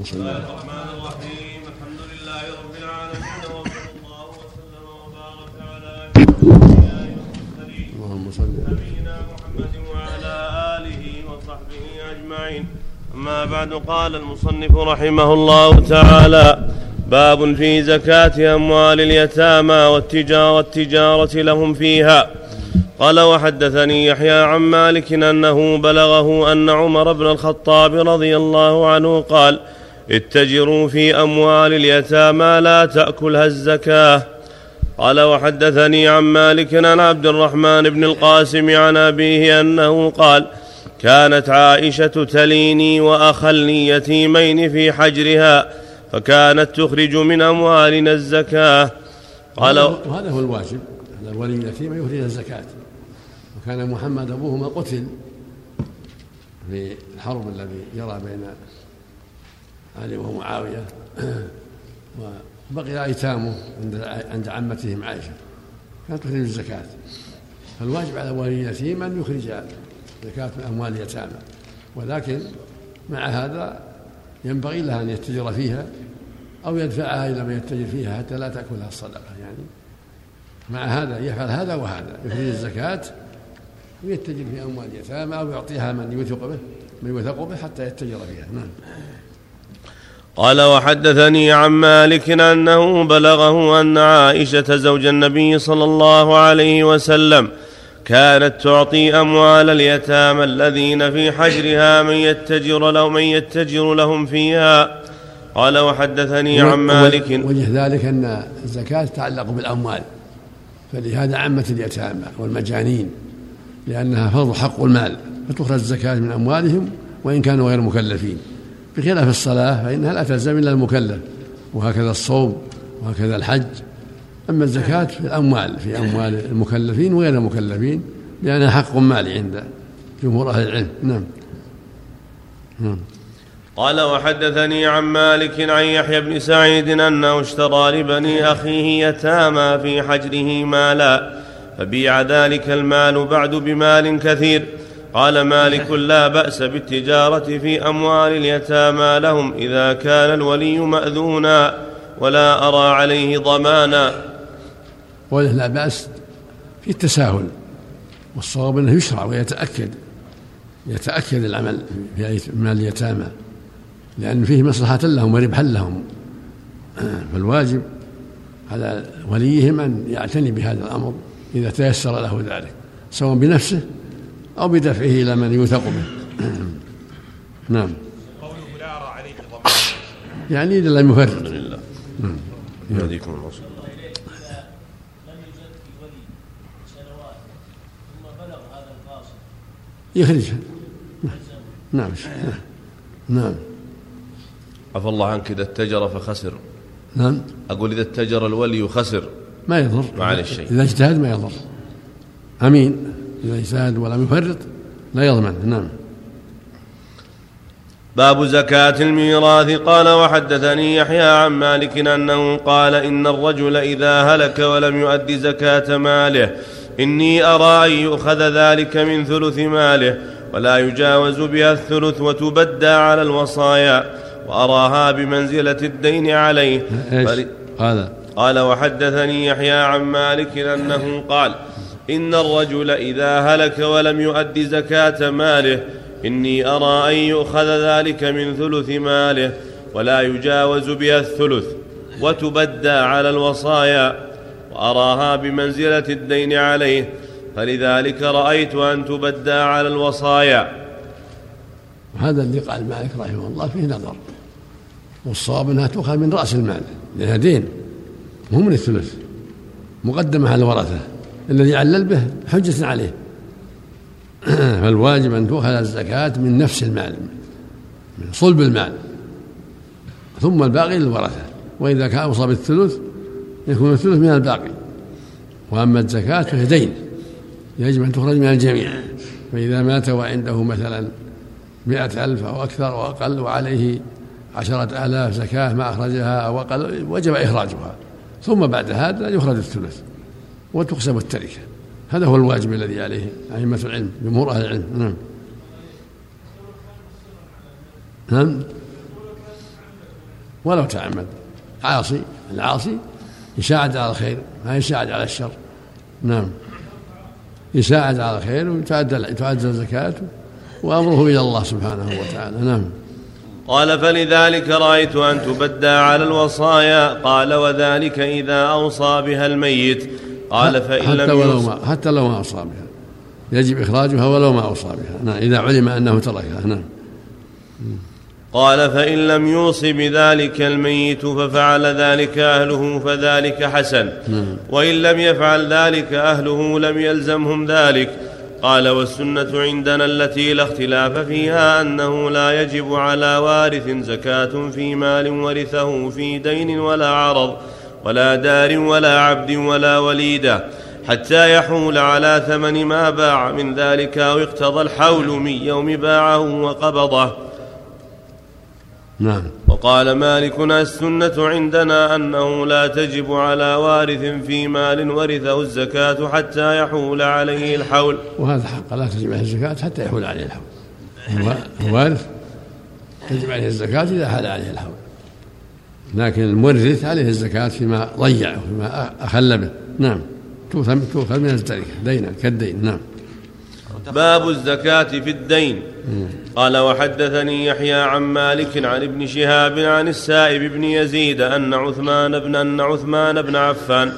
بسم الله الرحمن الرحيم. الحمد لله رب العالمين وصلى الله وسلم وبارك على اللهم صل نبينا محمد وعلى آله وصحبه أجمعين. أما بعد قال المصنف رحمه الله تعالى باب في زكاة أموال اليتامى والتجارة والتجارة لهم فيها. قال وحدثني يحيى عن مالك أنه بلغه أن عمر بن الخطاب رضي الله عنه قال اتجروا في أموال اليتامى لا تأكلها الزكاة. قال وحدثني عن مالك عن عبد الرحمن بن القاسم عن أبيه أنه قال كانت عائشة تليني وأخلني يتيمين في حجرها فكانت تخرج من أموالنا الزكاة. قال وهذا هو الواجب على الولي اليتيم يخرج الزكاة. وكان محمد أبوهما قتل في الحرب الذي جرى بين علي ومعاوية وبقي أيتامه عند عند عمتهم عائشة. كانت تخرج الزكاة. فالواجب على والي اليتيم أن يخرج زكاة من أموال اليتامى. ولكن مع هذا ينبغي له أن يتجر فيها أو يدفعها إلى من يتجر فيها حتى لا تأكلها الصدقة. يعني مع هذا يفعل هذا وهذا. يخرج الزكاة ويتجر في أموال اليتامى أو يعطيها من يوثق به من يوثق به حتى يتجر فيها. نعم. قال وحدثني عن مالك أنه بلغه أن عائشة زوج النبي صلى الله عليه وسلم كانت تعطي أموال اليتامى الذين في حجرها من يتجر لهم من يتجر لهم فيها. قال وحدثني عن مالك وجه ذلك أن الزكاة تتعلق بالأموال. فلهذا عمت اليتامى والمجانين لأنها فرض حق المال فتخرج الزكاة من أموالهم وإن كانوا غير مكلفين. بخلاف الصلاة فإنها لا تلزم إلا المكلف وهكذا الصوم وهكذا الحج. أما الزكاة في الأموال في أموال المكلفين وغير المكلفين لأنها حق مالي عند جمهور أهل العلم. نعم. نعم. قال وحدثني عن مالك عن يحيى بن سعيد أنه اشترى لبني أخيه يتامى في حجره مالا فبيع ذلك المال بعد بمال كثير. قال مالك لا بأس بالتجارة في أموال اليتامى لهم إذا كان الولي مأذونا ولا أرى عليه ضمانا. قوله لا بأس في التساهل والصواب أنه يشرع ويتأكد يتأكد العمل في مال اليتامى لأن فيه مصلحة لهم وربحا لهم. فالواجب على وليهم أن يعتني بهذا الأمر إذا تيسر له ذلك سواء بنفسه أو بدفعه إلى من يوثق به. نعم. قوله لا أرى عليه ضمان يعني إذا لم يفرط الحمد لله. نعم. يهديكم الله. يخرجها نعم. نعم. عفى الله عنك إذا اتجر فخسر. نعم. أقول إذا اتجر الولي خسر ما يضر. ما عليه شيء. إذا اجتهد ما يضر. أمين. إذا اجتهد ولم يفرط لا يضمن. نعم. باب زكاة الميراث. قال وحدثني يحيى عن مالك أنه قال إن الرجل إذا هلك ولم يؤد زكاة ماله إني أرى أن يؤخذ ذلك من ثلث ماله ولا يجاوز بها الثلث وتبدى على الوصايا وأراها بمنزلة الدين عليه. قال قال وحدثني يحيى عن مالك أنه قال إن الرجل إذا هلك ولم يؤد زكاة ماله إني أرى أن يؤخذ ذلك من ثلث ماله ولا يجاوز بها الثلث وتبدى على الوصايا وأراها بمنزلة الدين عليه فلذلك رأيت أن تبدى على الوصايا. وهذا اللي قال مالك رحمه الله فيه نظر. والصواب أنها تؤخذ من رأس المال لأنها دين مو من الثلث مقدمة على الورثة. الذي علل به حجة عليه. فالواجب أن تؤخذ الزكاة من نفس المال من صلب المال ثم الباقي للورثة. وإذا كان أوصى بالثلث يكون الثلث من الباقي. وأما الزكاة فهي دين يجب أن تخرج من الجميع. فإذا مات وعنده مثلا مئة ألف أو أكثر أو أقل وعليه عشرة آلاف زكاة ما أخرجها أو أقل وجب إخراجها. ثم بعد هذا يخرج الثلث. وتقسم التركة. هذا هو الواجب الذي عليه أئمة العلم جمهور أهل العلم. نعم. نعم. ولو تعمد. عاصي العاصي يساعد على الخير ما يساعد على الشر. نعم. يساعد على الخير ويتعدى تعدى الزكاة وأمره إلى الله سبحانه وتعالى. نعم. قال فلذلك رأيت أن تبدى على الوصايا. قال وذلك إذا أوصى بها الميت. قال فإن حتى لم ولو ما حتى لو ما أوصى بها يجب إخراجها ولو ما أوصى بها نعم إذا علم أنه تركها. نعم. قال فإن لم يوص بذلك الميت ففعل ذلك أهله فذلك حسن. وإن لم يفعل ذلك أهله لم يلزمهم ذلك. قال والسنة عندنا التي لا اختلاف فيها أنه لا يجب على وارث زكاة في مال ورثه في دين ولا عرض. ولا دار ولا عبد ولا وليدة حتى يحول على ثمن ما باع من ذلك أو اقتضى الحول من يوم باعه وقبضه. نعم. وقال مالك السنة عندنا أنه لا تجب على وارث في مال ورثه الزكاة حتى يحول عليه الحول. وهذا حق. لا تجب عليه الزكاة حتى يحول عليه الحول. الوارث تجب عليه الزكاة إذا حال عليه الحول. لكن المورث عليه الزكاة فيما ضيع وفيما أخل به. نعم. تؤخذ تؤخذ من التركة. دينا كالدين. نعم. باب الزكاة في الدين. قال وحدثني يحيى عن مالك عن ابن شهاب عن السائب بن يزيد أن عثمان بن أن عثمان بن عفان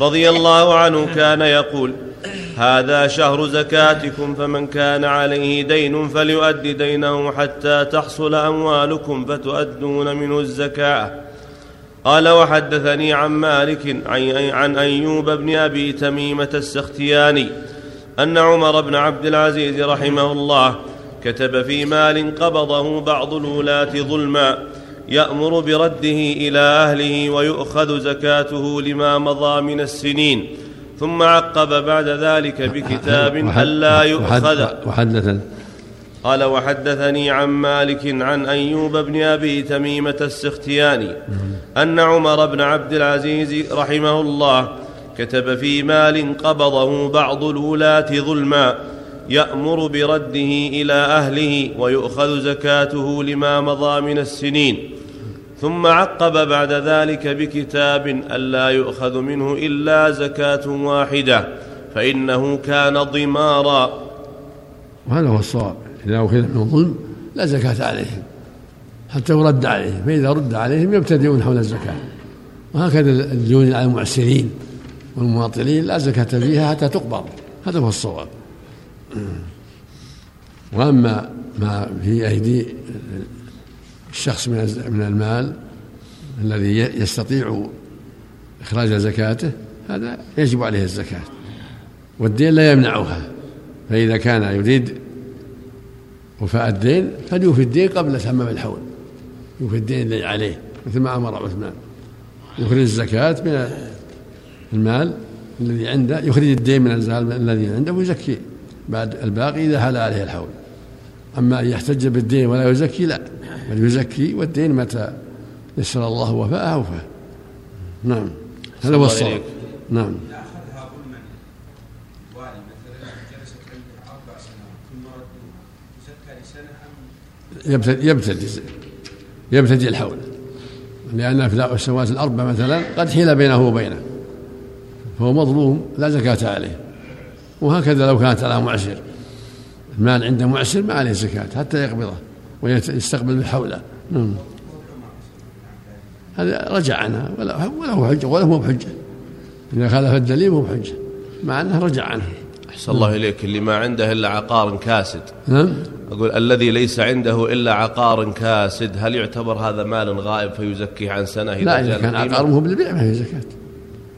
رضي الله عنه كان يقول هذا شهر زكاتكم فمن كان عليه دين فليؤد دينه حتى تحصل أموالكم فتؤدون منه الزكاة. قال وحدثني عن مالك عن- عن أيوب بن أبي تميمة السختياني أن عمر بن عبد العزيز رحمه الله كتب في مال قبضه بعض الولاة ظلما يأمر برده إلى أهله ويؤخذ زكاته لما مضى من السنين ثم عقب بعد ذلك بكتاب ألا يؤخذ. وحد- وحدث قال وحدثني عن مالك عن أيوب بن أبي تميمة السختياني أن عمر بن عبد العزيز رحمه الله كتب في مال قبضه بعض الولاة ظلما يأمر برده إلى أهله ويؤخذ زكاته لما مضى من السنين ثم عقب بعد ذلك بكتاب ألا يؤخذ منه إلا زكاة واحدة فإنه كان ضمارا. وهذا هو الصواب. إذا أخذ من ظلم لا زكاة عليهم حتى يرد عليهم فإذا رد عليهم يبتدئون حول الزكاة. وهكذا الديون على المعسرين والمواطنين لا زكاة فيها حتى تقبض هذا هو الصواب. وأما ما في أيدي الشخص من من المال الذي يستطيع إخراج زكاته هذا يجب عليه الزكاة والدين لا يمنعها فإذا كان يريد وفاء الدين فليوفي الدين قبل تمام الحول. يوفي الدين الذي عليه مثل ما أمر عثمان. يخرج الزكاة من المال الذي عنده يخرج الدين من الزال الذي عنده ويزكي. بعد الباقي إذا حال عليه الحول. أما أن يحتج بالدين ولا يزكي لا. بل يزكي والدين متى يسر الله وفاءه وفاه نعم. هذا هو الصواب. نعم إذا أخذها ظلما والي مثلا جلست عنده أربع سنوات ثم ردوا زكى يبتدي يبتدي الحول. لأن في السنوات الأربع مثلا قد حيل بينه وبينه. فهو مظلوم لا زكاة عليه. وهكذا لو كانت على معسر. المال عند معسر ما عليه زكاة حتى يقبضه ويستقبل بحوله نعم. هذا رجع عنها ولا ولا هو حجة ولا هو بحجة. إذا خالف الدليل هو بحجة. مع أنه رجع عنها. أحسن الله إليك اللي ما عنده إلا عقار كاسد. نعم. أقول الذي ليس عنده إلا عقار كاسد هل يعتبر هذا مال غائب فيزكيه عن سنة إذا لا إذا كان؟ عقار مو بالبيع ما هي زكاة.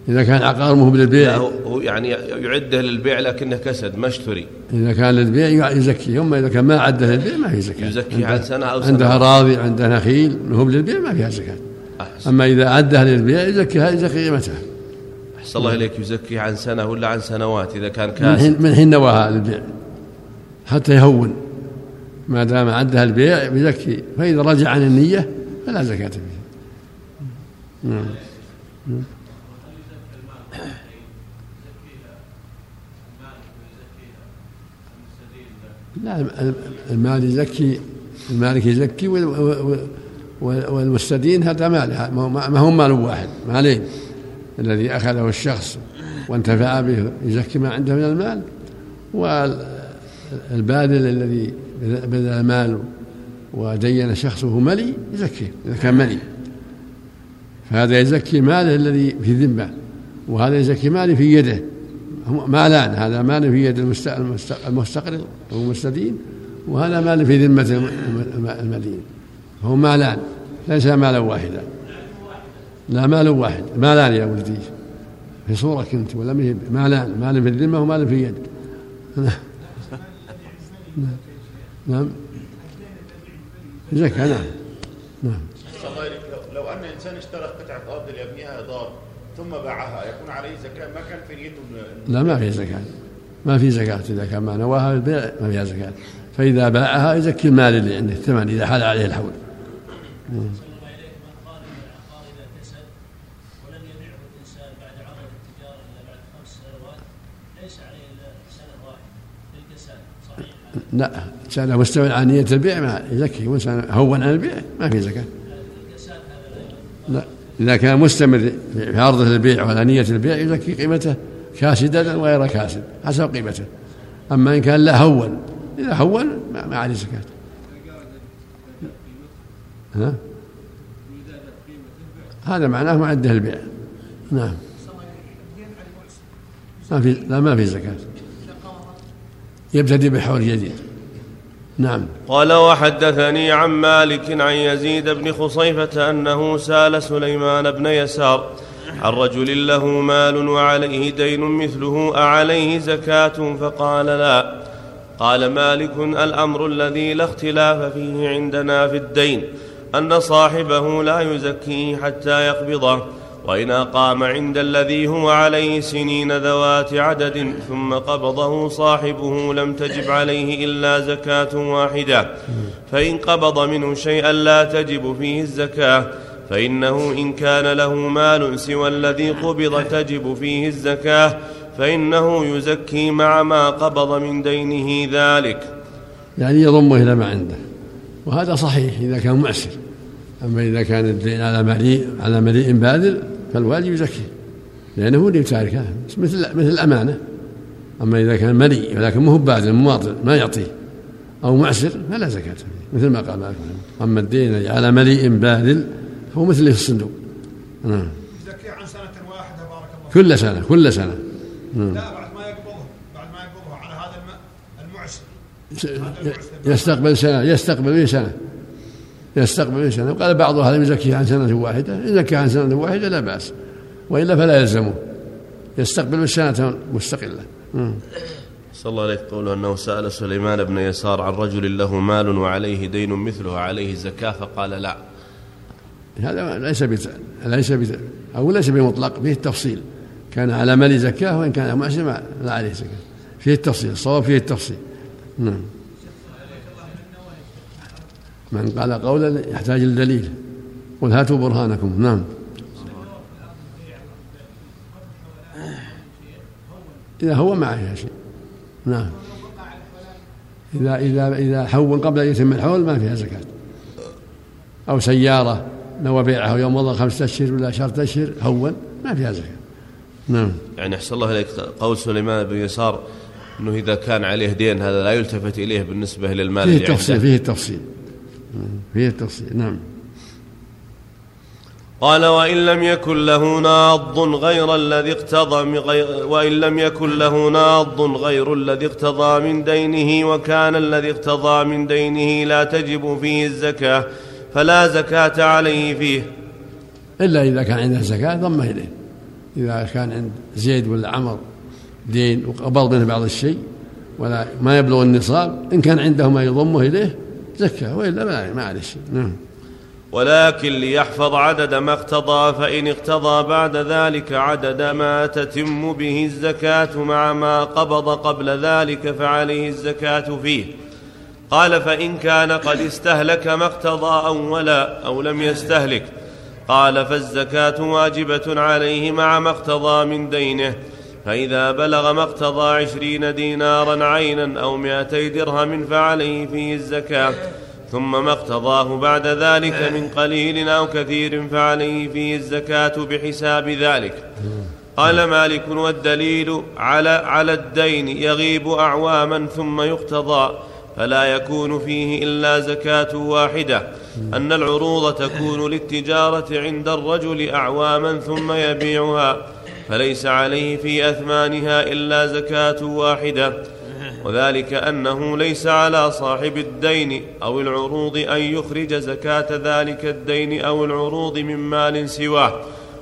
إذا كان عقار مو بالبيع هو يعني يعده للبيع لكنه كسد ما اشتري. إذا كان للبيع يزكي أما إذا كان ما عده للبيع ما في زكاة. يزكي عن سنة أو سنة. أراضي عنده نخيل هو للبيع ما فيها زكاة. أحسن, أما إذا عدها للبيع يزكيها يزكي قيمتها. أحسن الله إليك يزكي عن سنة ولا عن سنوات إذا كان من كاسد حين من حين نواها للبيع حتى يهون. ما دام عدها البيع يزكي. فإذا رجع عن النية فلا زكاة فيه. نعم. لا المال يزكي المالك يزكي وال- وال- والمستدين هذا مال ما هو مال واحد مالين. الذي أخذه الشخص وانتفع به يزكي ما عنده من المال والباذل الذي بذل المال ودين شخصه ملي يزكيه إذا كان ملي. فهذا يزكي ماله الذي في ذمة وهذا يزكي ماله في يده. مالان هذا مال في يد المستقرض أو المستدين وهذا مال في ذمة المدين. فهو مالان ليس مالا واحدا. لا مال واحد. مالان يا ولدي؟ في صورة كنت ولا مالان. مال في الذمة ومال في يد. نعم. نعم. زكاة نعم. نعم لو أن إنسان اشترى قطعة أرض ليبنيها دار ثم باعها يكون عليه زكاة؟ ما كان في نيته لا ما في زكاة. ما في زكاة إذا كان ما نواها البيع ما فيها زكاة. فإذا باعها يزكي المال اللي عنده الثمن إذا حال عليه الحول. لا كان مستوى عن نية البيع ما يزكي وإنسان هون عن البيع ما في زكاة. لا إذا كان مستمر في عرضة البيع وعلى نية البيع يزكي قيمته كاسدا وغير كاسد حسب قيمته. أما إن كان لا هون إذا هون ما عليه زكاة. ها؟ هذا معناه معدة البيع. نعم. ما في لا ما في زكاة. يبتدي بحول جديد. نعم. قال وحدثني عن مالك عن يزيد بن خصيفة أنه سأل سليمان بن يسار عن رجل له مال وعليه دين مثله أعليه زكاة فقال لا. قال مالك الأمر الذي لا اختلاف فيه عندنا في الدين أن صاحبه لا يزكيه حتى يقبضه. وإن أقام عند الذي هو عليه سنين ذوات عدد ثم قبضه صاحبه لم تجب عليه إلا زكاة واحدة. فإن قبض منه شيئا لا تجب فيه الزكاة. فإنه إن كان له مال سوى الذي قبض تجب فيه الزكاة. فإنه يزكي مع ما قبض من دينه ذلك. يعني يضمه إلى ما عنده. وهذا صحيح إذا كان معسر أما إذا كان الدين على مليء على مليء باذل فالواجب يزكيه لأنه هو اللي تاركه مثل مثل الأمانة. أما إذا كان مليء ولكن مو باذل مواطن ما يعطيه أو معسر فلا زكاة فيه مثل ما قال مالك أما الدين على مليء باذل فهو مثل في الصندوق. نعم. يزكي عن سنة واحدة بارك الله كل سنة كل سنة. لا بعد ما يقبضه بعد ما يقبضه على هذا المعسر. يستقبل سنة يستقبل به سنة. يستقبل سنة وقال بعض هذا يزكي عن سنة واحدة إن زكى عن سنة واحدة لا بأس وإلا فلا يلزمه. يستقبل بالسنة مستقلة. صلى الله عليه قوله أنه سأل سليمان بن يسار عن رجل له مال وعليه دين مثله عليه زكاة فقال لا. هذا ليس بت... ليس بت... أو ليس بمطلق فيه التفصيل. كان على مال زكاة وإن كان معسر لا عليه زكاة. فيه التفصيل الصواب فيه التفصيل. نعم. من قال قولا يحتاج لدليل قل هاتوا برهانكم. نعم. إذا هو ما فيها شيء نعم. إذا إذا إذا حول قبل أن يتم الحول ما فيها زكاة. أو سيارة نوى بيعها يوم مضى خمسة أشهر ولا عشرة أشهر هون ما فيها زكاة. نعم. يعني أحسن الله إليك. قول سليمان بن يسار أنه إذا كان عليه دين هذا لا يلتفت إليه بالنسبة للمال فيه التفصيل فيه التفصيل. فيه التفصيل نعم. قال وإن لم يكن له ناض غير الذي اقتضى غير وإن لم يكن له ناض غير الذي اقتضى من دينه وكان الذي اقتضى من دينه لا تجب فيه الزكاة فلا زكاة عليه فيه. إلا إذا كان عنده زكاة ضمه إليه. إذا كان عند زيد ولا عمر دين وقبض منه بعض الشيء ولا ما يبلغ النصاب إن كان عنده ما يضمه إليه زكاة وإلا ما شيء. نعم. ولكن ليحفظ عدد ما اقتضى فإن اقتضى بعد ذلك عدد ما تتم به الزكاة مع ما قبض قبل ذلك فعليه الزكاة فيه. قال فإن كان قد استهلك ما اقتضى أولا أو لم يستهلك. قال فالزكاة واجبة عليه مع ما اقتضى من دينه. فإذا بلغ ما اقتضى عشرين دينارا عينا أو مائتي درهم فعليه فيه الزكاة. ثم ما اقتضاه بعد ذلك من قليل أو كثير فعليه فيه الزكاة بحساب ذلك. قال مالك والدليل على على الدين يغيب أعواما ثم يقتضى فلا يكون فيه إلا زكاة واحدة. أن العروض تكون للتجارة عند الرجل أعواما ثم يبيعها. فليس عليه في أثمانها إلا زكاة واحدة. وذلك أنه ليس على صاحب الدين أو العروض أن يخرج زكاة ذلك الدين أو العروض من مال سواه.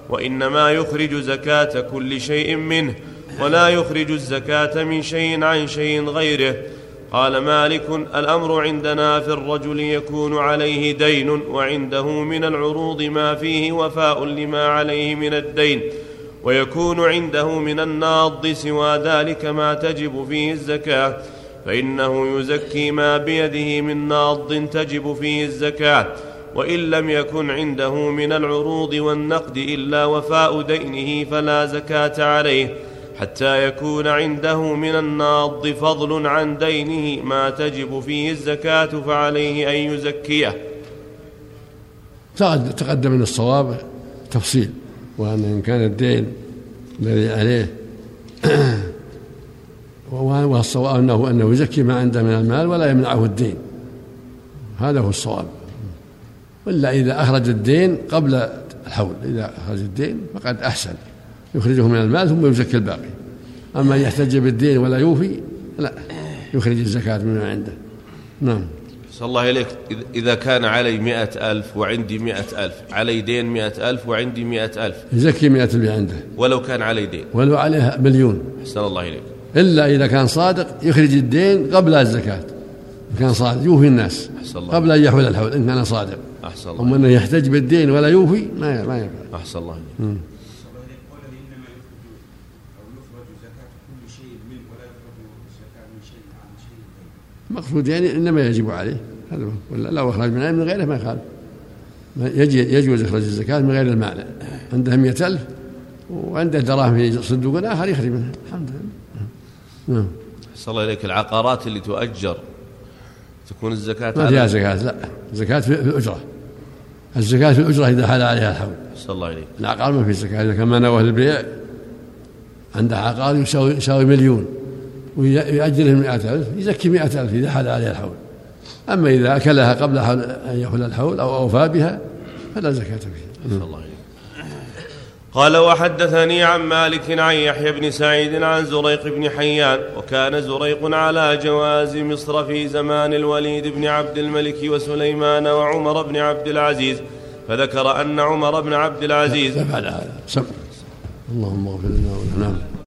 وإنما يخرج زكاة كل شيء منه ولا يخرج الزكاة من شيء عن شيء غيره. قال مالك الأمر عندنا في الرجل يكون عليه دين وعنده من العروض ما فيه وفاء لما عليه من الدين. ويكون عنده من الناض سوى ذلك ما تجب فيه الزكاة فإنه يزكي ما بيده من ناض تجب فيه الزكاة وإن لم يكن عنده من العروض والنقد إلا وفاء دينه فلا زكاة عليه حتى يكون عنده من الناض فضل عن دينه ما تجب فيه الزكاة فعليه أن يزكيه. تقدم من الصواب تفصيل. وأن إن كان الدين الذي عليه والصواب أنه أنه يزكي ما عنده من المال ولا يمنعه الدين. هذا هو الصواب. وإلا إذا أخرج الدين قبل الحول إذا أخرج الدين فقد أحسن. يخرجه من المال ثم يزكي الباقي. أما يحتج بالدين ولا يوفي لا يخرج الزكاة مما عنده. نعم. صلى الله إليك إذا كان علي مئة ألف وعندي مئة ألف علي دين مئة ألف وعندي مئة ألف. يزكي مئة اللي عنده. ولو كان علي دين. ولو عليه مليون. أحسن الله إليك. إلا إذا كان صادق يخرج الدين قبل الزكاة. إن كان صادق يوفي الناس أحسن الله. قبل أن يحول الحول إن كان صادق. أحسن الله. أما أنه يحتج بالدين ولا يوفي ما ما ينفع أحسن الله إليك. المقصود يعني إنما يجب عليه. هذا هو. ولا لو اخرج من من غيره ما يخالف. يجوز إخراج الزكاة من غير المانع. عنده مئة ألف وعنده دراهم في صندوق آخر يخرج منها. الحمد لله. نعم. أحسن الله إليك. العقارات اللي تؤجر تكون الزكاة ما فيها زكاة لا. زكاة في الأجرة الزكاة في الأجرة إذا حال عليها الحول. أحسن الله إليك. العقار ما في زكاة. إذا كان ما نوى البيع عنده عقار يساوي يساوي مليون ويأجره مئة ألف يزكي مئة ألف إذا حال عليها الحول. أما إذا أكلها قبل أن يحول الحول أو أوفى بها فلا زكاة فيها. أحسن الله قال وحدثني عن مالك عن يحيى بن سعيد عن زريق بن حيان وكان زريق على جواز مصر في زمان الوليد بن عبد الملك وسليمان وعمر بن عبد العزيز فذكر أن عمر بن عبد العزيز فعل هذا اللهم اغفر لنا ولنا. نعم.